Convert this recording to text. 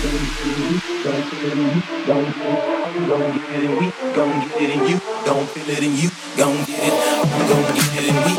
Gonna get it in you don't feel it in you gon' get it. I'm to get it in we